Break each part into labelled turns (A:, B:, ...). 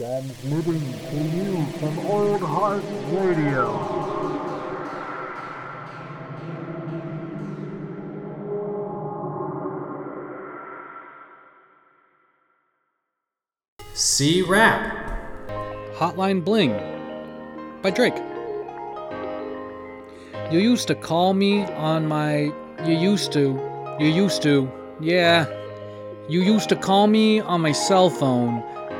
A: Transmitting to you from Old Heart Radio.
B: C Rap.
C: Hotline Bling by Drake. You used to call me on my. You used to. You used to. Yeah. You used to call me on my cell phone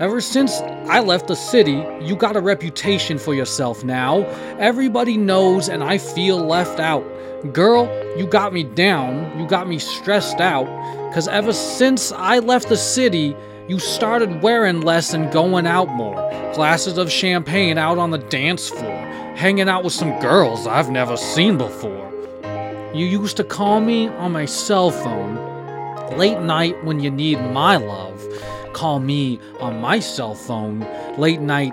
C: Ever since I left the city, you got a reputation for yourself now. Everybody knows, and I feel left out. Girl, you got me down, you got me stressed out, cause ever since I left the city, you started wearing less and going out more. Glasses of champagne out on the dance floor, hanging out with some girls I've never seen before. You used to call me on my cell phone late night when you need my love. Call me on my cell phone late night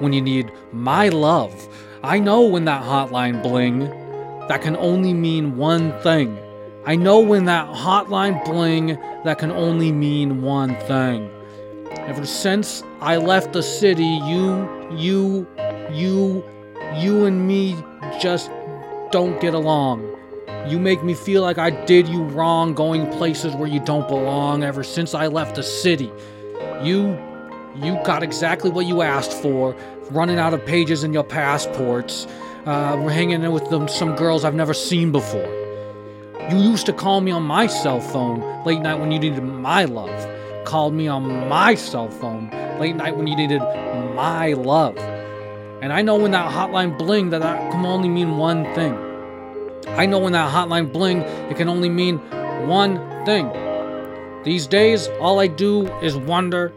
C: when you need my love. I know when that hotline bling, that can only mean one thing. I know when that hotline bling, that can only mean one thing. Ever since I left the city, you, you, you, you and me just don't get along. You make me feel like I did you wrong going places where you don't belong ever since I left the city. You you got exactly what you asked for, running out of pages in your passports, uh, hanging with them, some girls I've never seen before. You used to call me on my cell phone late night when you needed my love. Called me on my cell phone late night when you needed my love. And I know when that hotline bling that that can only mean one thing. I know when that hotline bling, it can only mean one thing. These days, all I do is wonder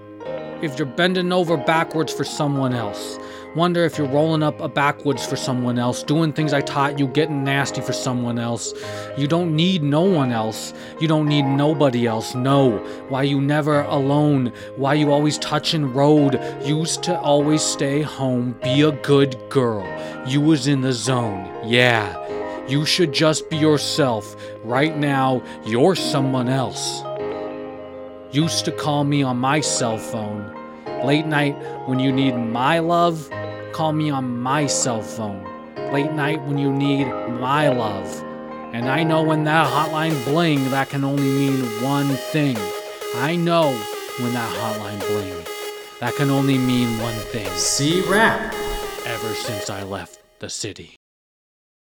C: if you're bending over backwards for someone else. Wonder if you're rolling up a backwoods for someone else, doing things I taught you, getting nasty for someone else. You don't need no one else. You don't need nobody else. No. Why you never alone? Why you always touching road? Used to always stay home. Be a good girl. You was in the zone. Yeah. You should just be yourself. Right now, you're someone else. Used to call me on my cell phone. Late night when you need my love, call me on my cell phone. Late night when you need my love. And I know when that hotline bling, that can only mean one thing. I know when that hotline bling, that can only mean one thing.
B: C Rap.
C: Ever since I left the city.